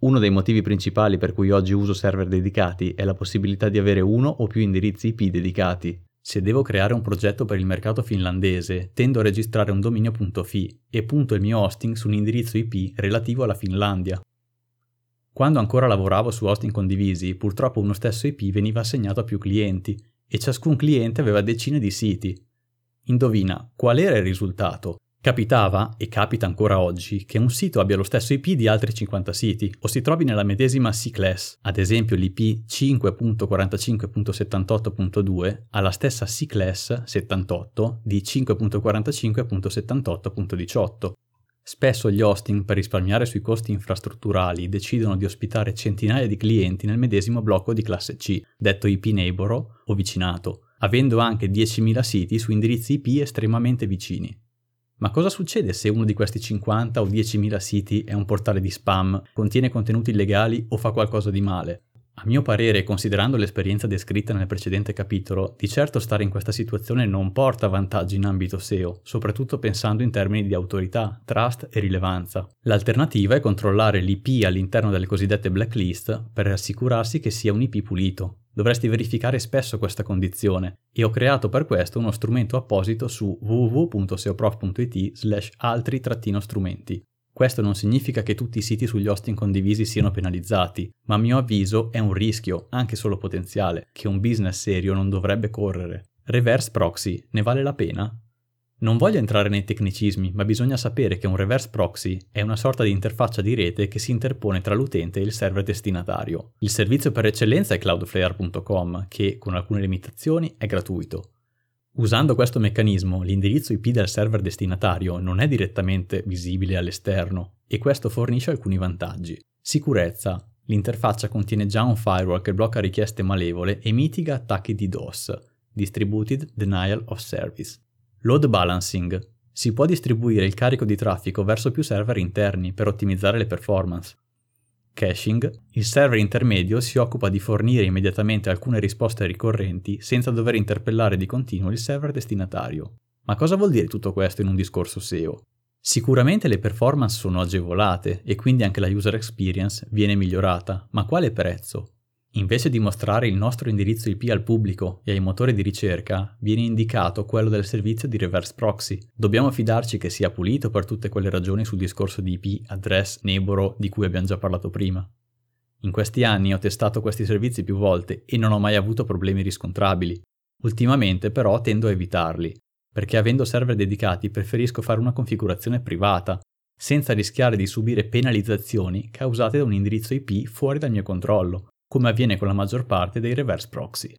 Uno dei motivi principali per cui oggi uso server dedicati è la possibilità di avere uno o più indirizzi IP dedicati. Se devo creare un progetto per il mercato finlandese, tendo a registrare un dominio.fi e punto il mio hosting su un indirizzo IP relativo alla Finlandia. Quando ancora lavoravo su hosting condivisi, purtroppo uno stesso IP veniva assegnato a più clienti e ciascun cliente aveva decine di siti. Indovina qual era il risultato? Capitava, e capita ancora oggi, che un sito abbia lo stesso IP di altri 50 siti o si trovi nella medesima C-class, ad esempio l'IP 5.45.78.2 ha la stessa C-class 78 di 5.45.78.18. Spesso gli hosting, per risparmiare sui costi infrastrutturali, decidono di ospitare centinaia di clienti nel medesimo blocco di classe C, detto IP neighbor o vicinato, avendo anche 10.000 siti su indirizzi IP estremamente vicini. Ma cosa succede se uno di questi 50 o 10.000 siti è un portale di spam, contiene contenuti illegali o fa qualcosa di male? A mio parere, considerando l'esperienza descritta nel precedente capitolo, di certo stare in questa situazione non porta vantaggi in ambito SEO, soprattutto pensando in termini di autorità, trust e rilevanza. L'alternativa è controllare l'IP all'interno delle cosiddette blacklist per assicurarsi che sia un IP pulito. Dovresti verificare spesso questa condizione e ho creato per questo uno strumento apposito su www.seoprof.it slash altri-strumenti. Questo non significa che tutti i siti sugli hosting condivisi siano penalizzati, ma a mio avviso è un rischio, anche solo potenziale, che un business serio non dovrebbe correre. Reverse proxy, ne vale la pena? Non voglio entrare nei tecnicismi, ma bisogna sapere che un reverse proxy è una sorta di interfaccia di rete che si interpone tra l'utente e il server destinatario. Il servizio per eccellenza è cloudflare.com, che, con alcune limitazioni, è gratuito. Usando questo meccanismo, l'indirizzo IP del server destinatario non è direttamente visibile all'esterno e questo fornisce alcuni vantaggi. Sicurezza. L'interfaccia contiene già un firewall che blocca richieste malevole e mitiga attacchi di DOS, Distributed Denial of Service. Load balancing. Si può distribuire il carico di traffico verso più server interni per ottimizzare le performance. Caching. Il server intermedio si occupa di fornire immediatamente alcune risposte ricorrenti senza dover interpellare di continuo il server destinatario. Ma cosa vuol dire tutto questo in un discorso SEO? Sicuramente le performance sono agevolate e quindi anche la user experience viene migliorata, ma quale prezzo? Invece di mostrare il nostro indirizzo IP al pubblico e ai motori di ricerca, viene indicato quello del servizio di reverse proxy. Dobbiamo fidarci che sia pulito per tutte quelle ragioni sul discorso di IP, address, neighbor di cui abbiamo già parlato prima. In questi anni ho testato questi servizi più volte e non ho mai avuto problemi riscontrabili. Ultimamente però tendo a evitarli, perché avendo server dedicati preferisco fare una configurazione privata, senza rischiare di subire penalizzazioni causate da un indirizzo IP fuori dal mio controllo come avviene con la maggior parte dei reverse proxy.